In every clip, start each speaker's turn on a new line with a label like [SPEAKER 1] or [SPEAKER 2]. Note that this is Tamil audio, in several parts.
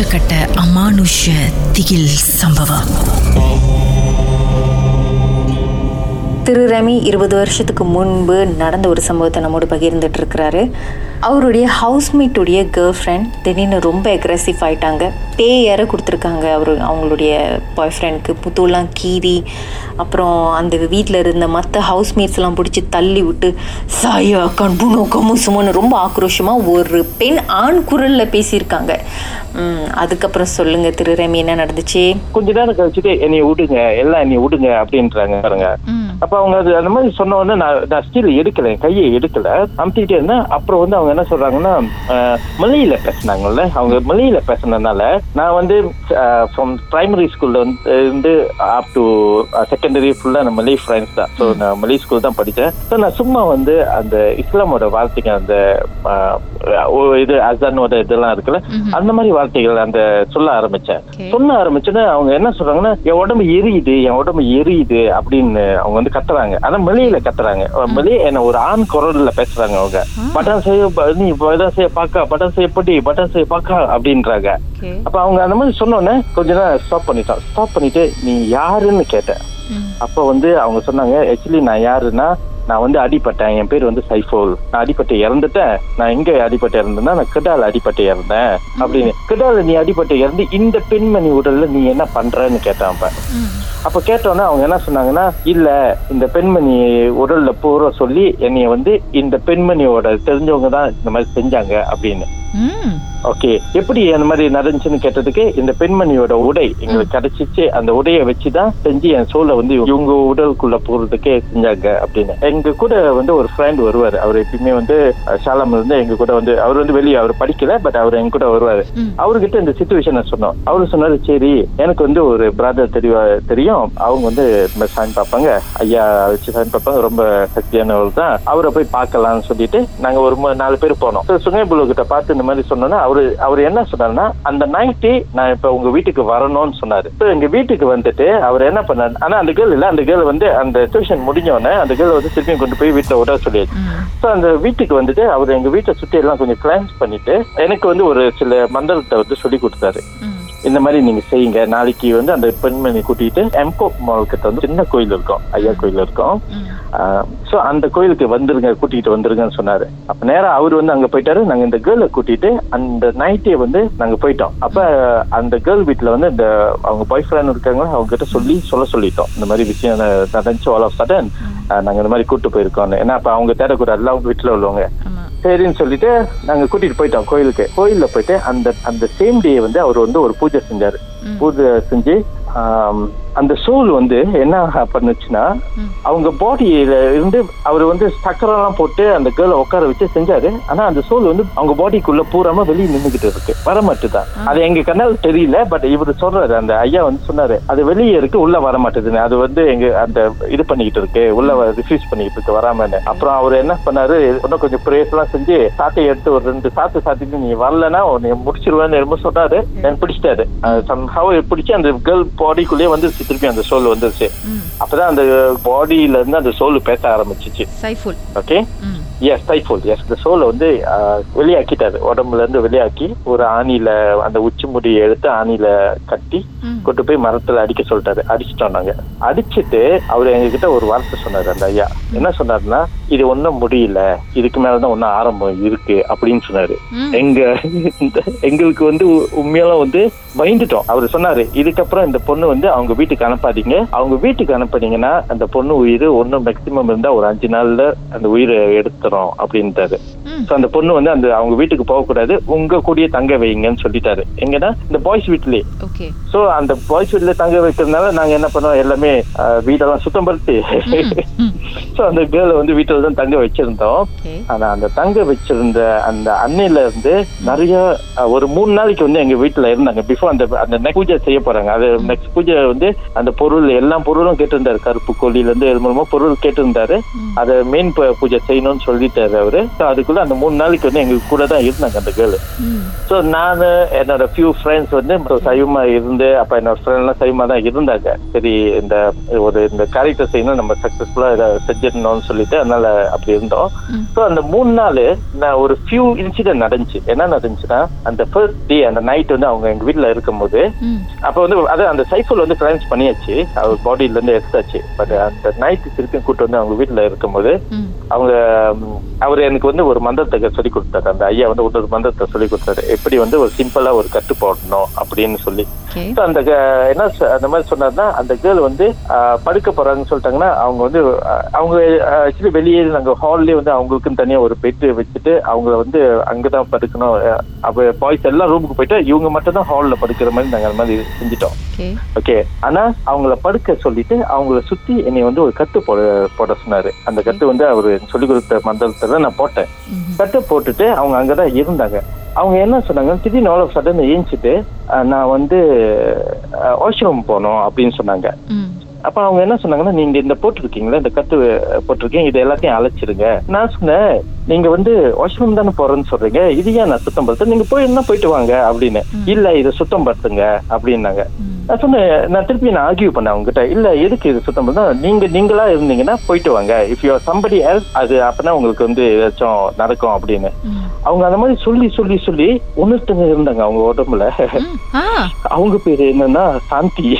[SPEAKER 1] ഒറ്റക്കെട്ട് അമാനുഷ്യ തികിൽ സംഭവം.
[SPEAKER 2] திரு ரமி இருபது வருஷத்துக்கு முன்பு நடந்த ஒரு சம்பவத்தை நம்மோடு பகிர்ந்துட்டு இருக்கிறாரு அவருடைய ஹவுஸ்மேட்டுடைய கேர்ள் ஃப்ரெண்ட் திடீர்னு ரொம்ப அக்ரெசிவ் ஆயிட்டாங்க. பேயற கொடுத்துருக்காங்க. அவர் அவங்களுடைய பாய் ஃப்ரெண்டுக்கு புத்துலாம் கீறி அப்புறம் அந்த வீட்டில் இருந்த மற்ற ஹவுஸ்மேட்ஸ்லாம் பிடிச்சி தள்ளி விட்டு சாயா கண்புனோ கம்மு சுமன்னு ரொம்ப ஆக்ரோஷமாக ஒரு பெண் ஆண் குரலில் பேசியிருக்காங்க. அதுக்கப்புறம் சொல்லுங்கள் திரு ரமி என்ன நடந்துச்சு?
[SPEAKER 3] கொஞ்ச நேரம் கழிச்சுட்டு என்னைய விடுங்க எல்லாம் என்னைய விடுங்க அப்படின்றாங்க பாருங்க. அப்ப அவங்க அது அந்த மாதிரி சொன்ன உடனே நான் நான் ஸ்டில் எடுக்கல என் கையை எடுக்கல. அமுத்திட்டே இருந்தேன். அப்புறம் வந்து அவங்க என்ன சொல்றாங்கன்னா மலையில பேசினாங்கல்ல? அவங்க மலையில பேசினதுனால நான் வந்து ஃப்ரம் பிரைமரி ஸ்கூல்ல வந்து இருந்து அப் டு செகண்டரி ஃபுல்லா நான் மலை ஃப்ரெண்ட்ஸ் தான். ஸோ நான் மலை ஸ்கூல் தான் படித்தேன். ஸோ நான் சும்மா வந்து அந்த இஸ்லாமோட வார்த்தைங்க அந்த இது அசானோட இதெல்லாம் இருக்குல்ல? அந்த மாதிரி வார்த்தைகள் அந்த சொல்ல ஆரம்பிச்சேன் சொல்ல ஆரம்பிச்சோன்னே அவங்க என்ன சொல்றாங்கன்னா என் உடம்பு எரியுது என் உடம்பு எரியுது அப்படின்னு அவங்க வந்து கத்துறாங்க. ஆனா மொழியில கத்துறாங்க. மொழி என்ன ஒரு ஆண் குரல்ல பேசுறாங்க அவங்க. பட்டன் செய்ய நீ பட்டன் செய்ய பாக்கா பட்டன் செய்ய பட்டி பட்டன் செய்ய பாக்கா அப்படின்றாங்க. அப்ப அவங்க அந்த மாதிரி சொன்னோன்னே கொஞ்ச நேரம் ஸ்டாப் பண்ணிட்டோம் ஸ்டாப் பண்ணிட்டு நீ யாருன்னு கேட்டேன். அப்ப வந்து அவங்க சொன்னாங்க ஆக்சுவலி நான் யாருன்னா நான் வந்து அடிப்பட்டேன் என் பேர் வந்து சைஃபோல். நான் அடிப்பட்டு இறந்துட்டேன். நான் எங்க அடிப்பட்டு இறந்தேன்னா நான் கிடால அடிப்பட்டு இறந்தேன் அப்படின்னு. கிடால நீ அடிப்பட்டு இறந்து இந்த பெண்மணி உடல்ல நீ என்ன பண்றன்னு கேட்டான் அப்ப அப்ப கேட்டோன்னே அவங்க என்ன சொன்னாங்கன்னா இல்ல இந்த பெண்மணி உடல்ல பூரா சொல்லி என்னைய வந்து இந்த பெண்மணியோட தெரிஞ்சவங்க தான் இந்த மாதிரி செஞ்சாங்க அப்படின்னு. ஓகே எப்படி அந்த மாதிரி நடந்துச்சுன்னு கேட்டதுக்கு இந்த பெண்மணியோட உடை எங்களுக்கு கிடைச்சிச்சு. அந்த உடையை வச்சுதான் செஞ்சு என் சோலை வந்து இவங்க உடலுக்குள்ள போறதுக்கே செஞ்சாங்க அப்படின்னு. எங்க கூட வந்து ஒரு ஃப்ரெண்ட் வருவாரு. அவர் எப்பயுமே வந்து ஷாலம் இருந்து எங்க கூட வந்து அவர் வந்து வெளியே அவர் படிக்கல பட் அவர் எங்க கூட வருவாரு. அவர்கிட்ட இந்த சுச்சுவேஷனை சொன்னோம். அவரு சொன்னாரு சரி எனக்கு வந்து ஒரு பிரதர் தெரிய தெரியும். அவங்க வந்து சைன் பார்ப்பாங்க. ஐயா வச்சு சைன் பார்ப்பாங்க ரொம்ப சக்தியானவர் தான் அவரை போய் பார்க்கலாம்னு சொல்லிட்டு நாங்க ஒரு நாலு பேர் போனோம். So, சுங்கைபுலு கிட்ட பார்த்து இந்த மாதிரி சொன்னோன்னா அவரு அவர் என்ன சொன்னாருன்னா அந்த நைட்டு நான் இப்ப உங்க வீட்டுக்கு வரணும்னு சொன்னாரு. எங்க வீட்டுக்கு வந்துட்டு அவர் என்ன பண்ணாரு ஆனா அந்த கேர்ள் இல்ல அந்த கேர்ள் வந்து அந்த டியூஷன் முடிஞ்ச உடனே அந்த கேர்ள் வந்து திருப்பியும் கொண்டு போய் வீட்டுல விட சொல்லியாச்சு. ஸோ அந்த வீட்டுக்கு வந்துட்டு அவர் எங்க வீட்டை சுத்தி எல்லாம் கொஞ்சம் கிளான்ஸ் பண்ணிட்டு எனக்கு வந்து ஒரு சில மந்திரத்தை வந்து சொல்லி கொடுத்தாரு. இந்த மாதிரி நீங்க செய்யுங்க. நாளைக்கு வந்து அந்த பெண்மணி கூட்டிட்டு எம்கோ மால் கிட்ட வந்து சின்ன கோயில் இருக்கும். ஐயா கோயில் இருக்கும். சோ அந்த கோயிலுக்கு வந்துருங்க கூட்டிட்டு வந்துருங்கன்னு சொன்னாரு. அப்ப நேரா அவர் வந்து அங்க போயிட்டாரு. நாங்க இந்த கேர்ளை கூட்டிட்டு அந்த நைட்டே வந்து நாங்க போயிட்டோம். அப்ப அந்த கேர்ள் வீட்டுல வந்து இந்த அவங்க பாய் ஃப்ரெண்ட் இருக்காங்க அவங்க கிட்ட சொல்லி சொல்ல சொல்லிட்டோம். இந்த மாதிரி விஷயம் நடந்துச்சு ஆல் ஆஃப் சடன் நாங்க இந்த மாதிரி கூட்டு போயிருக்கோம் ஏன்னா அப்ப அவங்க தேடக்கூடாதுல அவங்க வீட்டுல உள்ளவங்க. சரின்னு சொல்லிட்டு நாங்க கூட்டிட்டு போயிட்டோம் கோயிலுக்கு. கோயில்ல போயிட்டு அந்த அந்த சேம் டே வந்து அவர் வந்து ஒரு பூஜை செஞ்சாரு. பூஜை செஞ்சு அந்த சோல் வந்து என்ன பண்ணுச்சுன்னா அவங்க பாடியில இருந்து அவர் வந்து சக்கரம் எல்லாம் போட்டு அந்த கேர்ளை உட்கார வச்சு செஞ்சாரு. ஆனா அந்த சோல் வந்து அவங்க பாடிக்குள்ள பூராம வெளியே நின்னுகிட்டு இருக்கு. வர மாட்டுதான் அது எங்க கண்ணால் தெரியல பட் இவர் சொல்றாரு அந்த ஐயா வந்து சொன்னாரு அது வெளியே இருக்கு உள்ள வர மாட்டேதுன்னு அது வந்து எங்க அந்த இது பண்ணிக்கிட்டு இருக்கு உள்ள ரிஃப்யூஸ் பண்ணிக்கிட்டு இருக்கு வராமன்னு. அப்புறம் அவர் என்ன பண்ணாரு இன்னும் கொஞ்சம் பிரேஸ் எல்லாம் செஞ்சு சாட்டை எடுத்து ஒரு ரெண்டு சாத்து சாத்திட்டு நீ வரலன்னா உன்னை முடிச்சிருவேன்னு என்னமோ சொன்னாரு. பிடிச்சிட்டாரு. சம்ஹவ் பிடிச்சி அந்த கேர்ள் பாடிக்குள்ளேயே வந்துருச்சு. திருப்பி அந்த சோல் வந்துருச்சு. அப்பதான் அந்த பாடியில இருந்து அந்த சோல் பேச ஆரம்பிச்சிச்சு. ஓகே எஸ் டைஃபோல் எஸ் இந்த சோலை வந்து வெளியாக்கிட்டாரு. உடம்புல இருந்து வெளியாக்கி ஒரு ஆணியில அந்த உச்சி முடியை எடுத்து ஆணியில கட்டி கொண்டு போய் மரத்துல அடிக்க சொல்லிட்டாரு. அடிச்சிட்டோம் நாங்க. அடிச்சிட்டு அவர் எங்ககிட்ட ஒரு வார்த்தை சொன்னாரு அந்த ஐயா. என்ன சொன்னாருன்னா இது ஒண்ணும் முடியல. இதுக்கு மேலதான் ஒன்னும் ஆரம்பம் இருக்கு அப்படின்னு சொன்னாரு. எங்க எங்களுக்கு வந்து உ- உண்மையால வந்து பயந்துட்டோம். அவர் சொன்னாரு இதுக்கப்புறம் இந்த பொண்ணு வந்து அவங்க வீட்டுக்கு அனுப்பாதீங்க. அவங்க வீட்டுக்கு அனுப்புனீங்கன்னா அந்த பொண்ணு உயிர் ஒன்னும் மேக்சிமம் இருந்தா ஒரு அஞ்சு நாள்ல அந்த உயிரை எடுத்துரும் அப்படின்ட்டாரு. சோ அந்த பொண்ணு வந்து அந்த அவங்க வீட்டுக்கு போக கூடாது உங்க கூடயே தங்க வைங்கன்னு சொல்லிட்டாரு. எங்கன்னா இந்த பாய்ஸ் வீட்லயே சோ அந்த பாய்ஸ் வீட்ல தங்க வைக்கிறதுனால நாங்க என்ன பண்ணோம்? எல்லாமே வீடெல்லாம் சுத்தம் படுத்தி. சோ அந்த கேர்ளை வந்து வீட்டுல தான் தங்க வச்சிருந்தோம்.
[SPEAKER 4] ஓகே.
[SPEAKER 3] ஆனா அந்த தங்க வச்சிருந்த அந்த அன்னையில இருந்து நிறைய ஒரு மூணு நாளைக்கு வந்து எங்க வீட்டுல இருந்தாங்க. பிஃபோர் அந்த அந்த பூஜை செய்ய போறாங்க. அது நெக்ஸ்ட் பூஜை வந்து அந்த பொருள் எல்லா பொருளும் கேட்டிருந்தாரு. கருப்பு கோழில இருந்து இது மூலமா பொருள் கேட்டிருந்தாரு. அதை மெயின் பூஜை செய்யணும்னு சொல்லி சொல்லிட்டாரு அவரு. ஸோ அதுக்குள்ள அந்த மூணு நாளைக்கு வந்து எங்க கூட தான் இருந்தாங்க அந்த கேர்ள் ஸோ நான் என்னோட ஃபியூ ஃப்ரெண்ட்ஸ் வந்து சைவமா இருந்து அப்ப என்னோட ஃப்ரெண்ட்லாம் சைவமா தான் இருந்தாங்க. சரி இந்த ஒரு இந்த கேரக்டர் செய்யணும் நம்ம சக்சஸ்ஃபுல்லா இதை செஞ்சிடணும்னு சொல்லிட்டு அதனால அப்படி இருந்தோம். ஸோ அந்த மூணு நாள் நான் ஒரு ஃபியூ இன்சிடென்ட் நடந்துச்சு. என்ன நடந்துச்சுன்னா அந்த ஃபர்ஸ்ட் டே அந்த நைட் வந்து அவங்க எங்க வீட்ல இருக்கும்போது அப்ப வந்து அது அந்த சைஃபுல் வந்து கிளைம்ஸ் பண்ணியாச்சு. அவர் பாடியில இருந்து எடுத்தாச்சு. பட் அந்த நைட் திருப்பி கூட்டு வந்து அவங்க வீட்ல இருக்கும்போது அவங்க அவர் எனக்கு வந்து ஒரு மந்திரத்தை சொல்லி கொடுத்தாரு. அந்த ஐயா வந்து ஒரு மந்திரத்தை சொல்லி கொடுத்தாரு. எப்படி வந்து ஒரு சிம்பிளா ஒரு கட்டு போடணும் அப்படின்னு சொல்லி. So, அந்த என்ன அந்த மாதிரி சொன்னார்னா அந்த கேர்ள் வந்து படுக்க போறாங்கன்னு சொல்லிட்டாங்கன்னா அவங்க வந்து அவங்க ஆக்சுவலி வெளியே நாங்க ஹால்லே வந்து அவங்களுக்குன்னு தனியா ஒரு பெட் வச்சுட்டு அவங்கள வந்து அங்கதான் படுக்கணும். ஆஹ், அப்ப பாய்ஸ் எல்லாம் ரூமுக்கு போயிட்டு இவங்க மட்டும் தான் ஹால்ல படுக்கிற மாதிரி நாங்க அந்த மாதிரி செஞ்சுட்டோம்.
[SPEAKER 4] ஓகே
[SPEAKER 3] ஓகே ஆனா அவங்கள படுக்க சொல்லிட்டு அவங்கள சுத்தி என்னை வந்து ஒரு கட்டு போட போட சொன்னாரு. அந்த கட்டு வந்து அவரு சொல்லி கொடுத்த மந்திரத்துல நான் போட்டேன். கட்டு போட்டுட்டு அவங்க அங்கதான் இருந்தாங்க. அவங்க என்ன சொன்னாங்க? திடீர்னு அவ்வளோ சடன் ஏஞ்சிட்டு நான் வந்து வாஷ்ரூம் போனோம் அப்படின்னு சொன்னாங்க. அப்ப அவங்க என்ன சொன்னாங்கன்னா நீங்க இந்த போட்டிருக்கீங்களா இந்த அஹ், போட்டிருக்கீங்க இது எல்லாத்தையும் அழைச்சிருங்க. நான் சொன்னேன் நீங்க வந்து வாஷ்ரூம் தானே போறேன்னு சொல்றீங்க இது ஏன் நான் சுத்தம் படுத்த? நீங்க போய் என்ன போயிட்டு வாங்க அப்படின்னு. இல்ல இதை சுத்தம் படுத்துங்க அப்படின்னாங்க. நான் சொன்னேன் நான் திருப்பி நான் ஆர்கியூ பண்ணேன் அவங்க கிட்ட இல்ல எதுக்கு இது சுத்தம் பண்ணா நீங்க நீங்களா இருந்தீங்கன்னா போயிட்டு வாங்க. இஃப் யூ சம்படி எல்ஸ் அது அப்பனா உங்களுக்கு வந்து ஏதாச்சும் நடக்கும் அப்படின்னு. அவங்க அந்த மாதிரி சொல்லி சொல்லி சொல்லி உணர்த்துங்க இருந்தாங்க அவங்க உடம்புல. அவங்க பேரு என்னன்னா சாந்தி.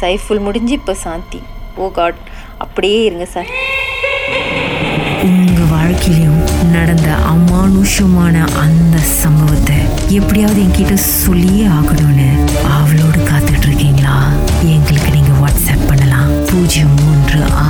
[SPEAKER 2] சைஃபுல் முடிஞ்சு இப்போ சாந்தி. ஓ காட். அப்படியே இருங்க சார்.
[SPEAKER 1] உங்க வாழ்க்கையிலும் நடந்த அமானுஷமான அந்த சம்பவத்தை எப்படியாவது என்கிட்ட சொல்லியே ஆகணும்னு அவளோடு காத்துட்டு இருக்கீங்களா? எங்களுக்கு நீங்க வாட்ஸ்அப் பண்ணலாம். பூஜ்ஜியம் மூன்று ஆறு